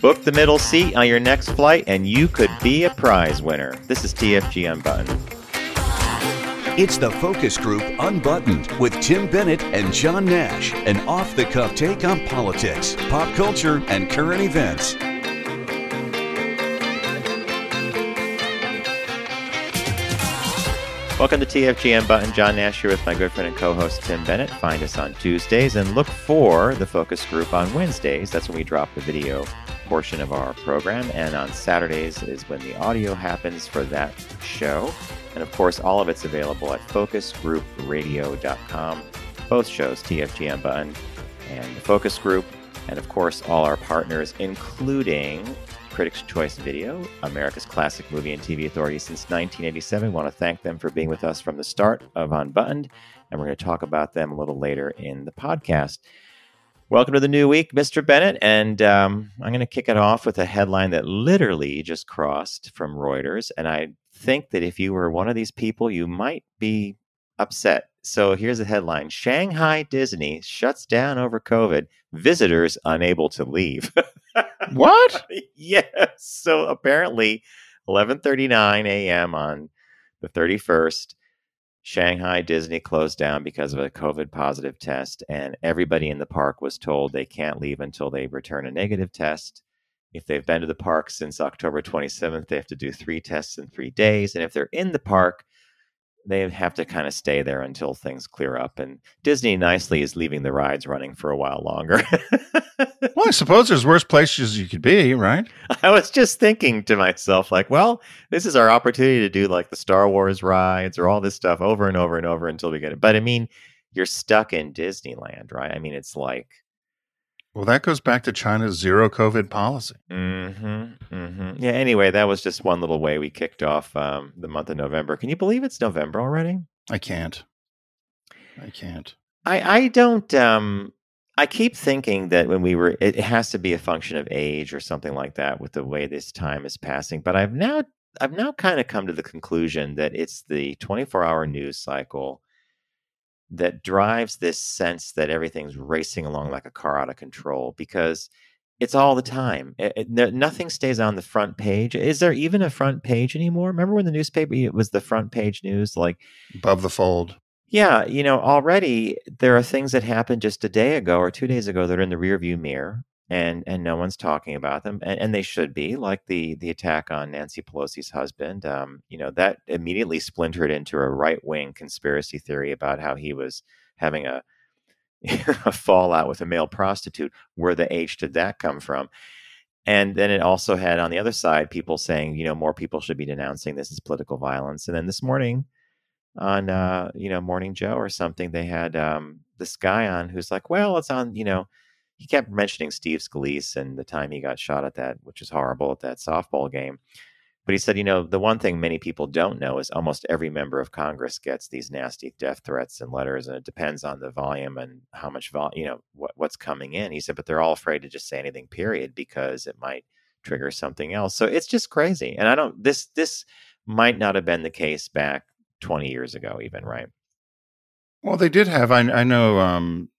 Book the middle seat on your next flight and you could be a prize winner. This is TFG Unbuttoned. It's the Focus Group Unbuttoned with Tim Bennett and John Nash, an off the cuff take on politics, pop culture, and current events. Welcome to TFG Unbuttoned. John Nash here with my good friend and co host Tim Bennett. Find us on Tuesdays and look for the Focus Group on Wednesdays. That's when we drop the video portion of our program. And on Saturdays is when the audio happens for that show. And of course, all of it's available at focusgroupradio.com. Both shows, TFG Button and the Focus Group. And of course, all our partners, including Critics' Choice Video, America's classic movie and TV authority since 1987. I want to thank them for being with us from the start of Unbuttoned, and we're going to talk about them a little later in the podcast. Welcome to the new week, Mr. Bennett, and um, I'm going to kick it off with a headline that literally just crossed from Reuters, and I think that if you were one of these people, you might be upset. So here's the headline Shanghai Disney shuts down over COVID, visitors unable to leave. what? yes. So apparently 11:39 a.m. on the 31st, Shanghai Disney closed down because of a COVID positive test and everybody in the park was told they can't leave until they return a negative test. If they've been to the park since October 27th, they have to do 3 tests in 3 days and if they're in the park they have to kind of stay there until things clear up. And Disney nicely is leaving the rides running for a while longer. well, I suppose there's worse places you could be, right? I was just thinking to myself, like, well, this is our opportunity to do like the Star Wars rides or all this stuff over and over and over until we get it. But I mean, you're stuck in Disneyland, right? I mean, it's like well, that goes back to China's zero COVID policy. Mm-hmm, mm-hmm. Yeah. Anyway, that was just one little way we kicked off um, the month of November. Can you believe it's November already? I can't. I can't. I I don't. Um, I keep thinking that when we were, it has to be a function of age or something like that with the way this time is passing. But I've now I've now kind of come to the conclusion that it's the 24 hour news cycle that drives this sense that everything's racing along like a car out of control because it's all the time. Eh, eh, it, it, nothing stays on the front page. Is there even a front page anymore? Remember when the newspaper it was the front page news, like above the fold? Yeah, you know, already there are things that happened just a day ago or two days ago that are in the rearview mirror and and no one's talking about them and, and, they should be like the the attack on Nancy Pelosi's husband um, you know that immediately splintered into a right wing conspiracy theory about how he was having a a fallout with a male prostitute where the H did that come from. And then it also had on the other side people saying you know more people should be denouncing this as political violence. And then this morning on uh, you know morning joe or something they had um, this guy on who's like well it's on you know he kept mentioning Steve Scalise and the time he got shot at that, which is horrible at that softball game. But he said, you know, the one thing many people don't know is almost every member of Congress gets these nasty death threats and letters, and it depends on the volume and how much vol, you know, what, what's coming in. He said, but they're all afraid to just say anything, period, because it might trigger something else. So it's just crazy. And I don't. This this might not have been the case back 20 years ago, even right. Well, they did have. I, I know um,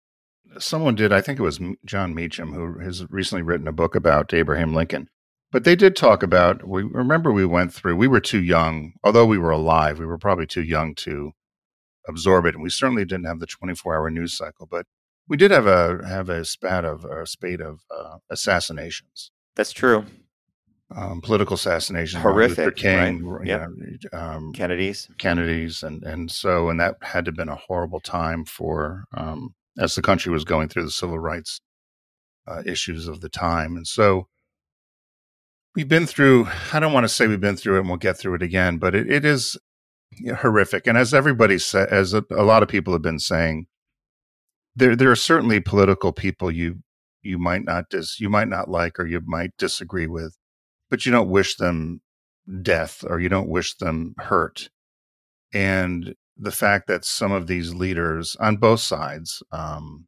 someone did, I think it was Jon Meacham, who has recently written a book about Abraham Lincoln. But they did talk about, we remember we went through, we were too young, although we were alive, we were probably too young to absorb it. And we certainly didn't have the 24 hour news cycle, but we did have a, have a spat of, a spate of uh, assassinations. That's true. Um, political assassinations, horrific, Luther King, right? yeah, um, Kennedy's, Kennedy's, and and so and that had to have been a horrible time for um, as the country was going through the civil rights uh, issues of the time. And so we've been through, I don't want to say we've been through it and we'll get through it again, but it, it is horrific. And as everybody said, as a, a lot of people have been saying, there, there are certainly political people you, you might not dis, you might not like, or you might disagree with, but you don't wish them death or you don't wish them hurt. And the fact that some of these leaders on both sides, um,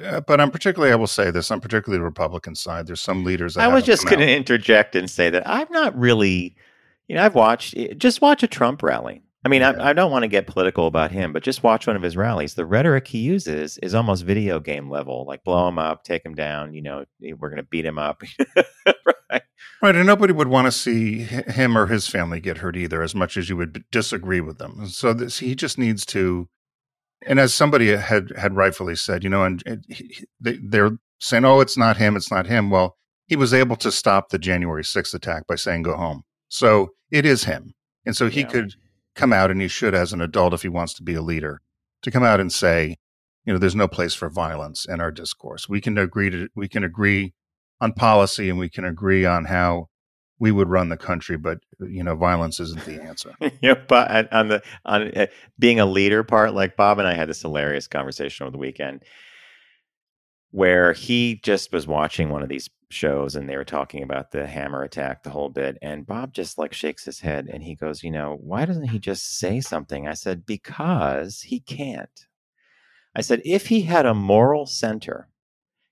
eh, but I'm particularly, I will say this, I'm particularly Republican side. There's some leaders. I was just going to interject and say that I'm not really, you know, I've watched, eh, just watch a Trump rally. I mean, Yeah. I, I don't want to get political about him, but just watch one of his rallies. The rhetoric he uses is almost video game level, like blow him up, take him down. You know, we're going to beat him up. right? Right, and nobody would want to see him or his family get hurt either, as much as you would disagree with them. So this, he just needs to, and as somebody had had rightfully said, you know, and, and he, they, they're saying, "Oh, it's not him, it's not him." Well, he was able to stop the January sixth attack by saying, "Go home." So it is him, and so he Yeah. could come out, and he should, as an adult, if he wants to be a leader, to come out and say, you know, there's no place for violence in our discourse. We can agree to we can agree on policy and we can agree on how we would run the country, but you know, violence isn't the answer. yeah, but on- the on uh, being a leader part, like Bob and I had this hilarious conversation over the weekend where he just was watching one of these shows and they were talking about the hammer attack the whole bit and Bob just like shakes his head and he goes, "You know, why doesn't he just say something?" I said, "Because he can't." I said, "If he had a moral center,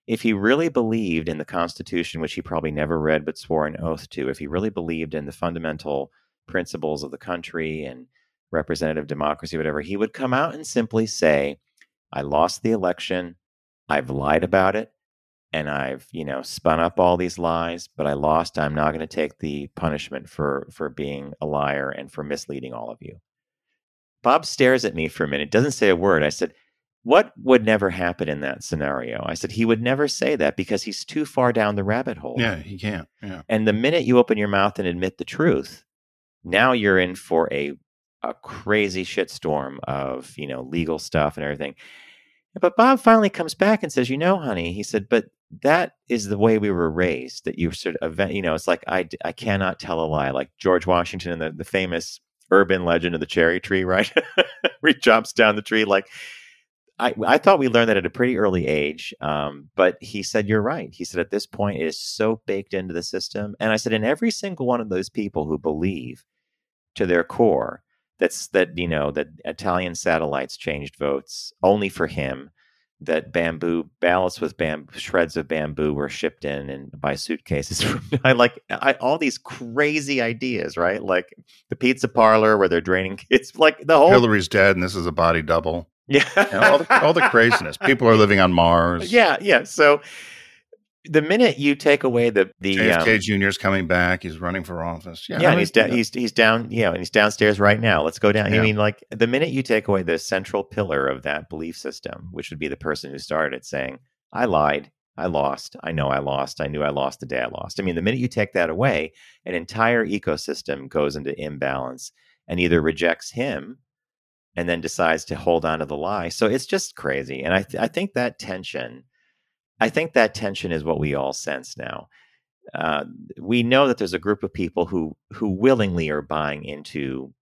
if he really believed in the Constitution, which he probably never read but swore an oath to, if he really believed in the fundamental principles of the country and representative democracy, whatever, he would come out and simply say, I lost the election. I've lied about it. And I've, you know, spun up all these lies, but I lost. I'm not going to take the punishment for for being a liar and for misleading all of you. Bob stares at me for a minute, doesn't say a word. I said, what would never happen in that scenario? I said, he would never say that because he's too far down the rabbit hole. Yeah, he can't. Yeah. And the minute you open your mouth and admit the truth, now you're in for a a crazy shitstorm of, you know, legal stuff and everything. But Bob finally comes back and says, "You know, honey," he said, "but that is the way we were raised. That you sort of, you know, it's like I, I cannot tell a lie. Like George Washington and the, the famous urban legend of the cherry tree, right? Where he jumps down the tree. Like I, I thought we learned that at a pretty early age. Um, but he said, You're right. He said, At this point, it is so baked into the system. And I said, In every single one of those people who believe to their core that's that, you know, that Italian satellites changed votes only for him, that bamboo ballots with bam, shreds of bamboo were shipped in and by suitcases. I like I, all these crazy ideas, right? Like the pizza parlor where they're draining kids, like the whole Hillary's dead, and this is a body double. Yeah, all, the, all the craziness. People are living on Mars. yeah, yeah. So the minute you take away the the JFK um, is coming back. He's running for office. Yeah, yeah, and he's down, he's he's down, yeah, and he's downstairs right now. Let's go down. I mean, like the minute you take away the central pillar of that belief system, which would be the person who started it, saying, "I lied, I lost, I know I lost, I knew I lost the day I lost." I mean, the minute you take that away, an entire ecosystem goes into imbalance and either rejects him and then decides to hold on to the lie. So it's just crazy, and I th- I think that tension. I think that tension is what we all sense now. Uh, we know that there's a group of people who who willingly are buying into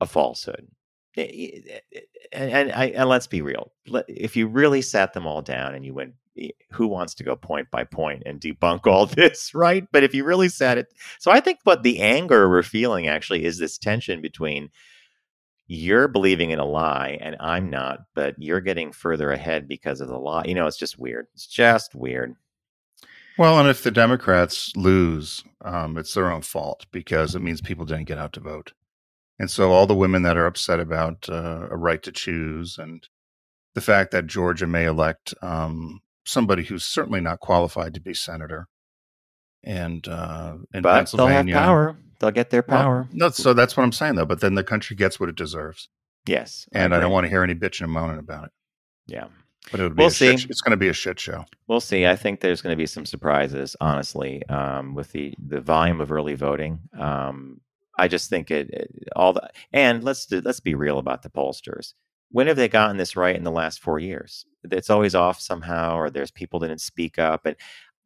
a falsehood. I- eh, I- eh, eh, And, and, I, and let's be real. If you really sat them all down and you went, who wants to go point by point and debunk all this, right? But if you really sat it, so I think what the anger we're feeling actually is this tension between you're believing in a lie and I'm not, but you're getting further ahead because of the lie. You know, it's just weird. It's just weird. Well, and if the Democrats lose, um, it's their own fault because it means people didn't get out to vote. And so all the women that are upset about uh, a right to choose and the fact that Georgia may elect um, somebody who's certainly not qualified to be senator, and uh, in But they'll have Pennsylvania, power. They'll get their Well, power. no, so that's what I'm saying though. But then the country gets what it deserves, yes. and I, don't want to hear any bitching and moaning about it. Yeah. But it'll be We'll a shit, see. it's going to be a shit show. We'll see. I think there's going to be some surprises, honestly, um, with the the volume of early voting. Um, I just think it, it all the and let's do, let's be real about the pollsters. When have they gotten this right in the last four years? It's always off somehow, or there's people that didn't speak up. And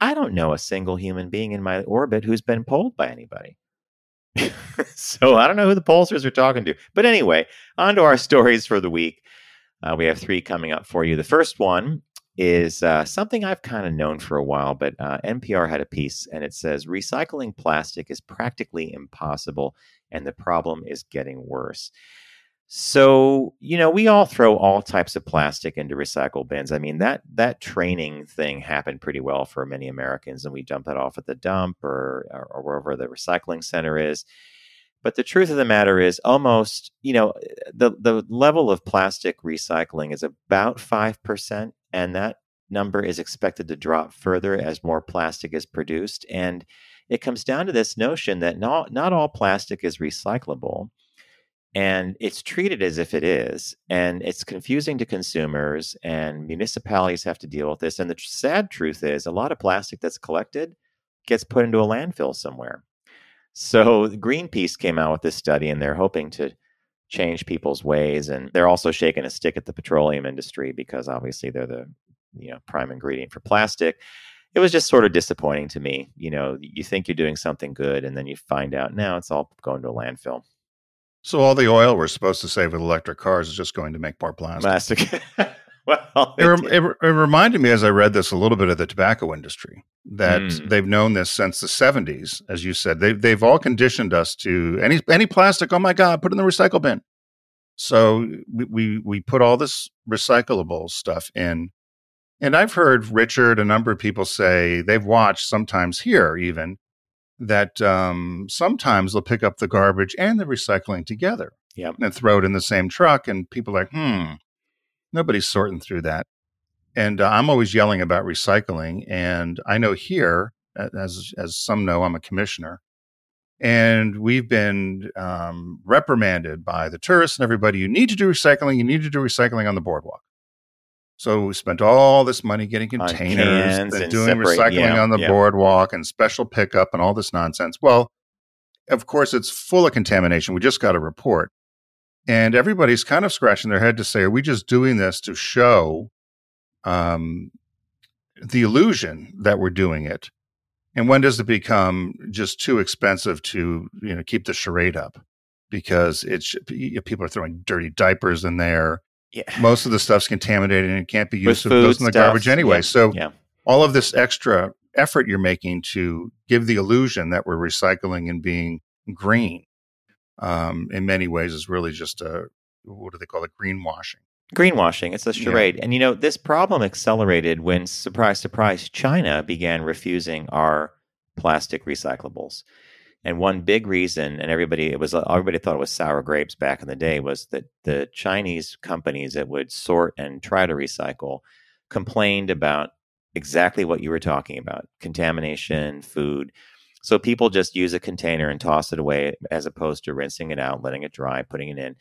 I don't know a single human being in my orbit who's been polled by anybody. so I don't know who the pollsters are talking to. But anyway, on to our stories for the week. Uh, we have three coming up for you. The first one is uh, something I've kind of known for a while, but uh, NPR had a piece and it says recycling plastic is practically impossible and the problem is getting worse. So, you know, we all throw all types of plastic into recycle bins. I mean, that that training thing happened pretty well for many Americans and we dump that off at the dump or or, or wherever the recycling center is. But the truth of the matter is almost, you know, the the level of plastic recycling is about 5% and that number is expected to drop further as more plastic is produced and it comes down to this notion that not not all plastic is recyclable and it's treated as if it is and it's confusing to consumers and municipalities have to deal with this and the sad truth is a lot of plastic that's collected gets put into a landfill somewhere. So greenpeace came out with this study and they're hoping to change people's ways and they're also shaking a stick at the petroleum industry because obviously they're the you know prime ingredient for plastic. It was just sort of disappointing to me you know you think you're doing something good and then you find out now it's all going to a landfill So all the oil we're supposed to save with electric cars is just going to make more plastic. plastic well It, rem- it, it reminded me as I read this a little bit of the tobacco industry that Mm. they've known this since the 70s, as you said. They've, they've all conditioned us to any any plastic, oh my God, put it in the recycle bin. So we, we, we put all this recyclable stuff in. And I've heard Richard, a number of people say they've watched sometimes here even that um, sometimes they'll pick up the garbage and the recycling together Yep. and throw it in the same truck. And people are like, hmm, nobody's sorting through that. And uh, I'm always yelling about recycling. And I know here, as as some know, I'm a commissioner, and we've been um, reprimanded by the tourists and everybody. You need to do recycling. You need to do recycling on the boardwalk. So we spent all this money getting containers and and doing separate- recycling yeah, on the yeah. boardwalk and special pickup and all this nonsense. Well, of course, it's full of contamination. We just got a report. And everybody's kind of scratching their head to say, are we just doing this to show um, the illusion that we're doing it? And when does it become just too expensive to you know keep the charade up? Because it's people are throwing dirty diapers in there. Yeah Most of the stuff's contaminated and it can't be With used. So it goes in the foodstuffs, garbage anyway. yeah, So yeah all of this extra effort you're making to give the illusion that we're recycling and being green um, in many ways is really just a what do they call it greenwashing greenwashing it's a Yeah. charade and you know this problem accelerated when surprise surprise china began refusing our plastic recyclables and one big reason and everybody it was everybody thought it was sour grapes back in the day was that the chinese companies that would sort and try to recycle complained about exactly what you were talking about contamination food so people just use a container and toss it away as opposed to rinsing it out letting it dry putting it in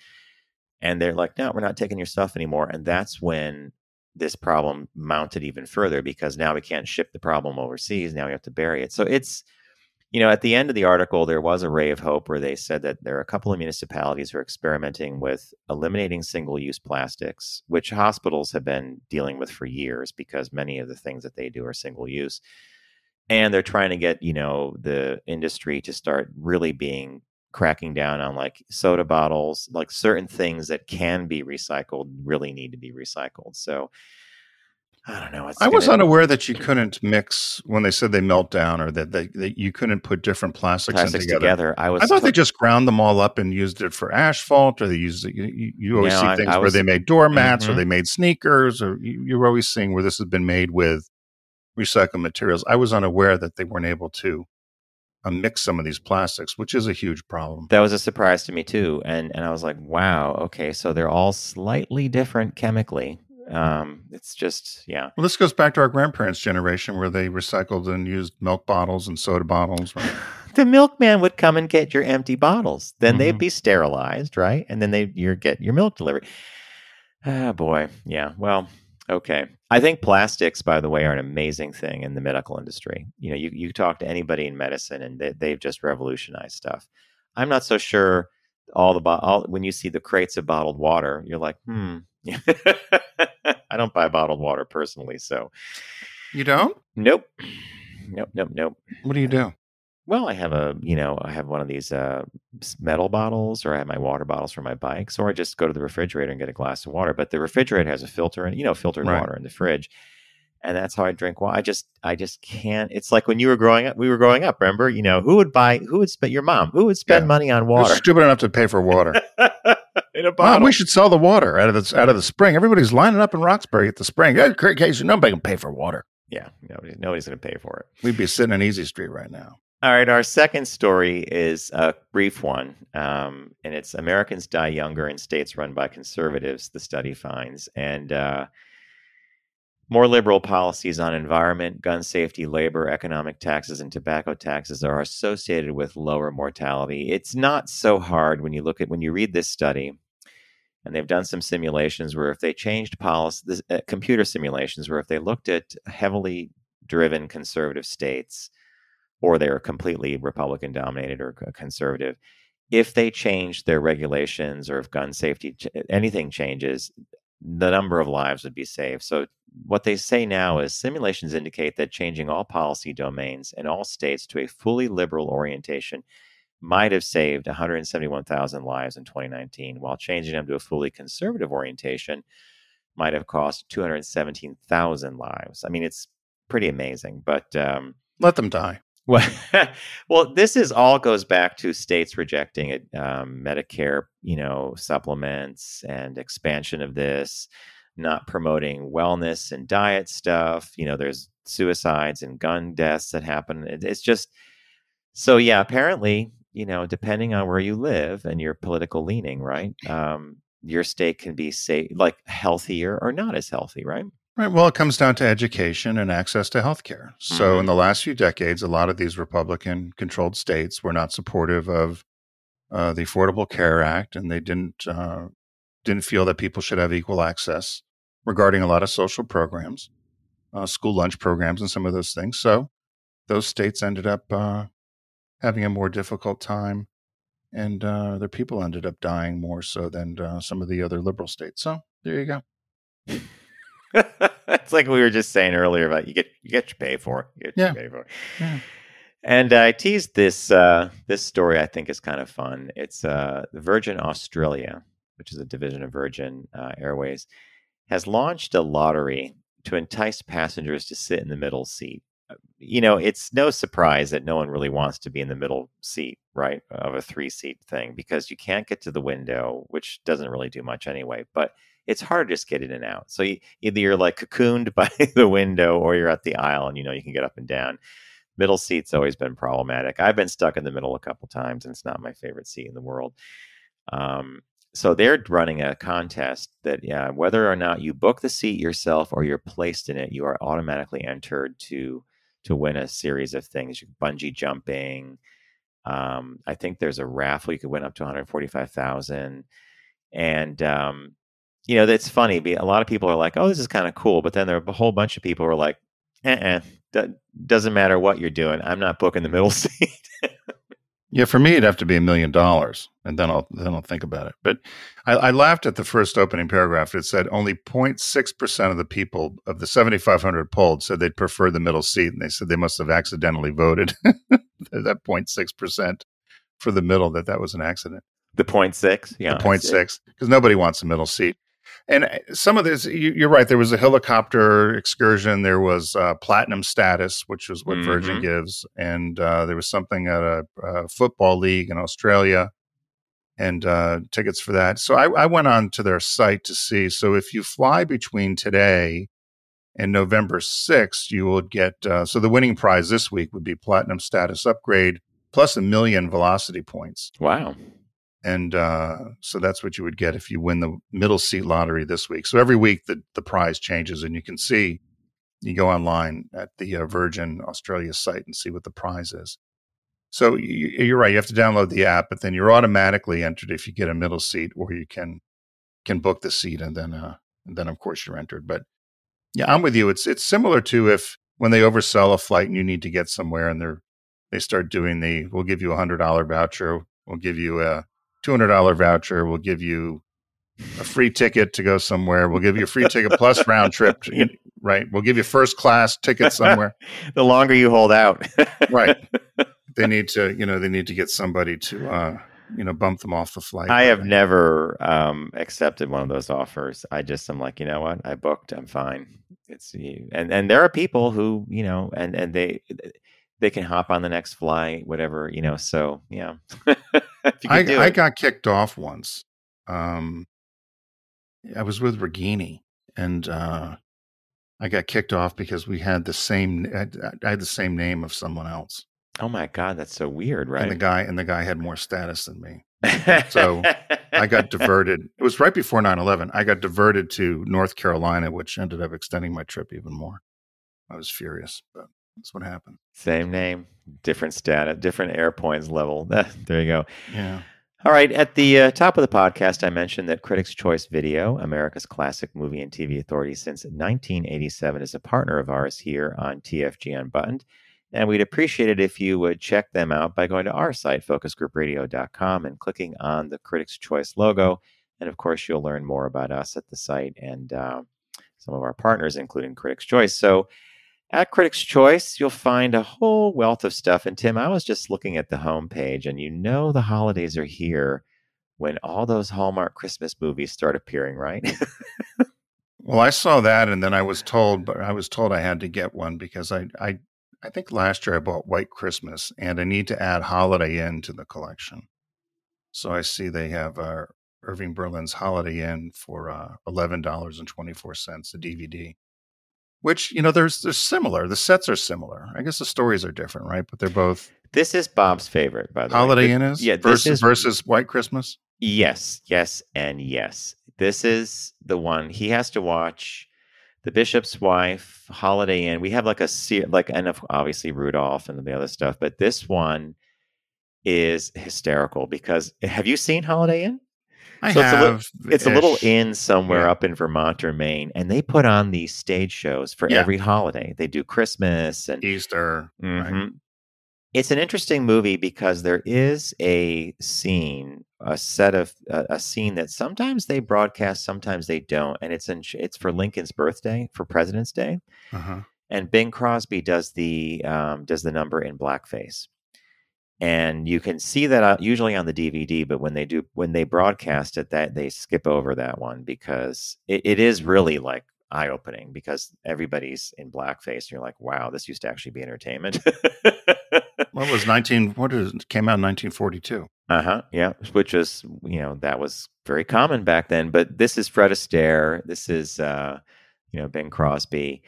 and they're like, no, we're not taking your stuff anymore. And that's when this problem mounted even further because now we can't ship the problem overseas. Now we have to bury it. So it's, you know, at the end of the article, there was a ray of hope where they said that there are a couple of municipalities who are experimenting with eliminating single use plastics, which hospitals have been dealing with for years because many of the things that they do are single use. And they're trying to get, you know, the industry to start really being cracking down on like soda bottles, like certain things that can be recycled really need to be recycled. So I don't know. I was unaware that you couldn't mix when they said they melt down or that, they, that you couldn't put different plastics, plastics together. together. I was I thought to- they just ground them all up and used it for asphalt, or they used it. You, you- always No, see I- things I where they made doormats or Mhm. they made sneakers, or you, you're always seeing where this has been made with recycled materials. I was unaware that they weren't able to uh, mix some of these plastics, which is a huge problem. that was a surprise to me too. And and I was like, wow, okay, so they're all slightly different chemically. Um, it's just yeah. Well, this goes back to our grandparents' generation where they recycled and used milk bottles and soda bottles. right? the milkman would come and get your empty bottles. Then they'd Mhm. be sterilized, right? And then they you get your milk delivered. Ah, boy, yeah. Well, okay. I think plastics, by the way, are an amazing thing in the medical industry. You know, you you talk to anybody in medicine, and they, they've just revolutionized stuff. I'm not so sure. All the bo- all, when you see the crates of bottled water, you're like, hmm. I don't buy bottled water personally, so You don't? nope, nope, nope, nope. What do you do? Well, I have a, you know, I have one of these uh, metal bottles, or I have my water bottles for my bikes, or I just go to the refrigerator and get a glass of water. But the refrigerator has a filter, and you know, filtered Right. water in the fridge, and that's how I drink water. I just, I just can't. It's like when you were growing up. We were growing up. Remember, you know, who would buy? Who would spend? Your mom. Who would spend Yeah. money on You're water stupid enough to pay for water. in a bottle? we should sell the water out of the out of the spring. Everybody's lining up in Roxbury at the spring. Hey, Case, nobody can pay for water. yeah, nobody, nobody's going to pay for it. We'd be sitting in Easy Street right now. All right, our second story is a brief one, um, and it's Americans die younger in states run by conservatives, the study finds. And uh, more liberal policies on environment, gun safety, labor, economic taxes, and tobacco taxes are associated with lower mortality. It's not so hard when you look at when you read this study, and they've done some simulations where if they changed policy, this, uh, computer simulations where if they looked at heavily driven conservative states or they're completely Republican dominated or conservative, if they change their regulations or if gun safety, anything changes, the number of lives would be saved. So, what they say now is simulations indicate that changing all policy domains in all states to a fully liberal orientation might have saved 171,000 lives in 2019, while changing them to a fully conservative orientation might have cost 217,000 lives. I mean, it's pretty amazing, but um, let them die. Well, well, this is all goes back to states rejecting it, um, Medicare, you know, supplements and expansion of this, not promoting wellness and diet stuff. You know, there's suicides and gun deaths that happen. It, it's just so yeah. Apparently, you know, depending on where you live and your political leaning, right? Um, your state can be say like healthier or not as healthy, right? Right. Well, it comes down to education and access to health care. So, mm-hmm. in the last few decades, a lot of these Republican controlled states were not supportive of uh, the Affordable Care Act, and they didn't uh, didn't feel that people should have equal access regarding a lot of social programs, uh, school lunch programs, and some of those things. So, those states ended up uh, having a more difficult time, and uh, their people ended up dying more so than uh, some of the other liberal states. So, there you go. it's like we were just saying earlier about you get you get you pay for. You get yeah. pay for. Yeah. And I teased this uh, this story. I think is kind of fun. It's uh, Virgin Australia, which is a division of Virgin uh, Airways, has launched a lottery to entice passengers to sit in the middle seat. You know, it's no surprise that no one really wants to be in the middle seat, right, of a three seat thing because you can't get to the window, which doesn't really do much anyway. But it's hard to just get in and out. So you, either you're like cocooned by the window or you're at the aisle and you know you can get up and down. Middle seat's always been problematic. I've been stuck in the middle a couple times and it's not my favorite seat in the world. Um, so they're running a contest that yeah, whether or not you book the seat yourself or you're placed in it, you are automatically entered to to win a series of things. You bungee jumping. Um, I think there's a raffle you could win up to 145,000, and um, you know, it's funny. A lot of people are like, "Oh, this is kind of cool," but then there are a whole bunch of people who are like, "Uh, doesn't matter what you're doing. I'm not booking the middle seat." Yeah, for me, it'd have to be a million dollars, and then I'll then I'll think about it. But I, I laughed at the first opening paragraph. It said only 0.6 percent of the people of the 7,500 polled said they'd prefer the middle seat, and they said they must have accidentally voted that 0.6 percent for the middle that that was an accident. The 0.6, yeah, the 0.6, because nobody wants a middle seat and uh, some of this you, are right there was a helicopter excursion there was uh, platinum status which was what mm-hmm. virgin gives and uh, there was something at a, a, football league in australia and uh, tickets for that. So I, I, went on to their site to see. So if you fly between today and november 6th you will get uh, so the winning prize this week would be platinum status upgrade plus a million velocity points. Wow and uh, so that's what you would get if you win the middle seat lottery this week. So every week the the prize changes, and you can see. You go online at the uh, Virgin Australia site and see what the prize is. So you, are right. You have to download the app, but then you're automatically entered if you get a middle seat, or you can can book the seat, and then uh, and then of course you're entered. But yeah, I'm with you. It's it's similar to if when they oversell a flight and you need to get somewhere, and they're they start doing the we'll give you a hundred dollar voucher, we'll give you a $200 voucher. We'll give you a free ticket to go somewhere. We'll give you a free ticket plus round trip. To, right. We'll give you first class ticket somewhere. the longer you hold out. right. They need to, you know, they need to get somebody to, uh, you know, bump them off the flight. I have never um, accepted one of those offers. I just am like, you know what? I booked. I'm fine. It's and and there are people who, you know, and and they they can hop on the next flight, whatever, you know. So yeah. I, I got kicked off once. Um, I was with Regini, and uh, I got kicked off because we had the same. I, I had the same name of someone else. Oh my god, that's so weird, right? And the guy and the guy had more status than me. So, I got diverted. It was right before 9/11. I got diverted to North Carolina, which ended up extending my trip even more. I was furious, but that's what happened. Same name, different status, different air points level. there you go. Yeah. All right. At the uh, top of the podcast, I mentioned that Critics' Choice Video, America's classic movie and TV authority since 1987, is a partner of ours here on TFG Unbuttoned. And we'd appreciate it if you would check them out by going to our site, focusgroupradio.com, and clicking on the Critics' Choice logo. And of course, you'll learn more about us at the site and uh, some of our partners, including Critics' Choice. So, at Critics' Choice, you'll find a whole wealth of stuff. And Tim, I was just looking at the homepage, and you know the holidays are here when all those Hallmark Christmas movies start appearing, right? well, I saw that, and then I was told, but I was told I had to get one because I, I, I think last year I bought White Christmas, and I need to add Holiday Inn to the collection. So I see they have uh, Irving Berlin's Holiday Inn for uh, eleven dollars and twenty four cents a DVD which you know there's they're similar. The sets are similar. I guess the stories are different, right? But they're both. This is Bob's favorite, by the way. Holiday way. Inn is yeah. versus is, versus White Christmas. Yes, yes, and yes. This is the one he has to watch. The Bishop's Wife, Holiday Inn. We have like a like, and obviously Rudolph and the other stuff, but this one is hysterical because have you seen Holiday Inn? I so have. It's a, little, it's a little inn somewhere yeah. up in Vermont or Maine, and they put on these stage shows for yeah. every holiday. They do Christmas and Easter. Mm-hmm. Right. It's an interesting movie because there is a scene, a set of uh, a scene that sometimes they broadcast, sometimes they don't, and it's in it's for Lincoln's birthday for President's Day, uh-huh. and Bing Crosby does the um, does the number in blackface and you can see that uh, usually on the DVD. But when they do when they broadcast it, that they skip over that one because it, it is really like eye opening because everybody's in blackface. And you're like, wow, this used to actually be entertainment. what was nineteen? What is came out in nineteen forty two? Uh huh. Yeah, which was you know that was very common back then. But this is Fred Astaire. This is uh, you know Bing Crosby,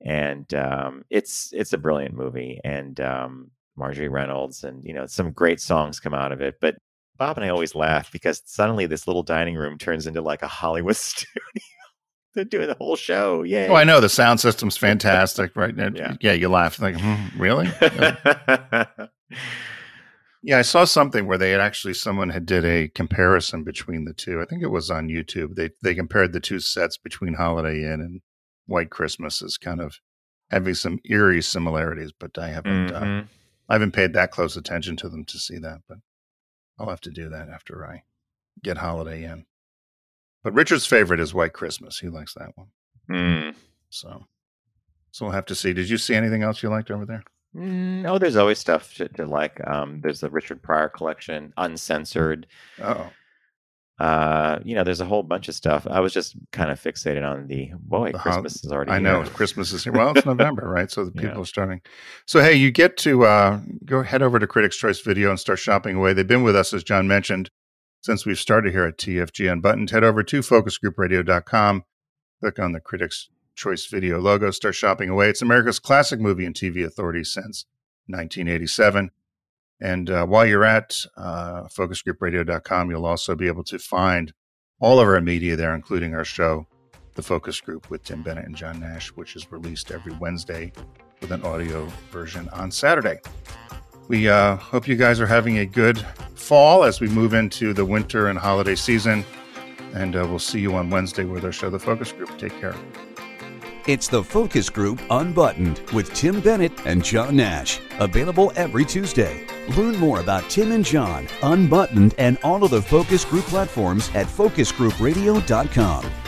and um, it's it's a brilliant movie. And um, Marjorie Reynolds, and you know some great songs come out of it. But Bob and I always laugh because suddenly this little dining room turns into like a Hollywood studio. They're doing the whole show. Yeah. Oh, I know the sound system's fantastic, right? yeah. Yeah. You laugh like, hmm, really? yeah. I saw something where they had actually someone had did a comparison between the two. I think it was on YouTube. They they compared the two sets between Holiday Inn and White Christmas as kind of having some eerie similarities, but I haven't. Uh, mm-hmm. Uh, I haven't paid that close attention to them to see that, but I'll have to do that after I get Holiday Inn. But Richard's favorite is White Christmas. He likes that one. Mm. So, so we'll have to see. Did you see anything else you liked over there? Mm, oh, there's always stuff to, to like. Um, there's the Richard Pryor collection, uncensored. Oh, uh, you know, there's a whole bunch of stuff. I was just kind of fixated on the boy. The Christmas is already. I here. know Christmas is here. Well, it's November, right? So the people yeah. are starting. So hey, you get to uh, go head over to Critics Choice Video and start shopping away. They've been with us, as John mentioned, since we've started here at TFG Unbuttoned. Head over to FocusGroupRadio.com. Click on the Critics Choice Video logo. Start shopping away. It's America's classic movie and TV authority since 1987. And uh, while you're at uh, focusgroupradio.com, you'll also be able to find all of our media there, including our show, The Focus Group with Tim Bennett and John Nash, which is released every Wednesday with an audio version on Saturday. We uh, hope you guys are having a good fall as we move into the winter and holiday season. And uh, we'll see you on Wednesday with our show, The Focus Group. Take care. It's the Focus Group Unbuttoned with Tim Bennett and John Nash. Available every Tuesday. Learn more about Tim and John, Unbuttoned, and all of the Focus Group platforms at focusgroupradio.com.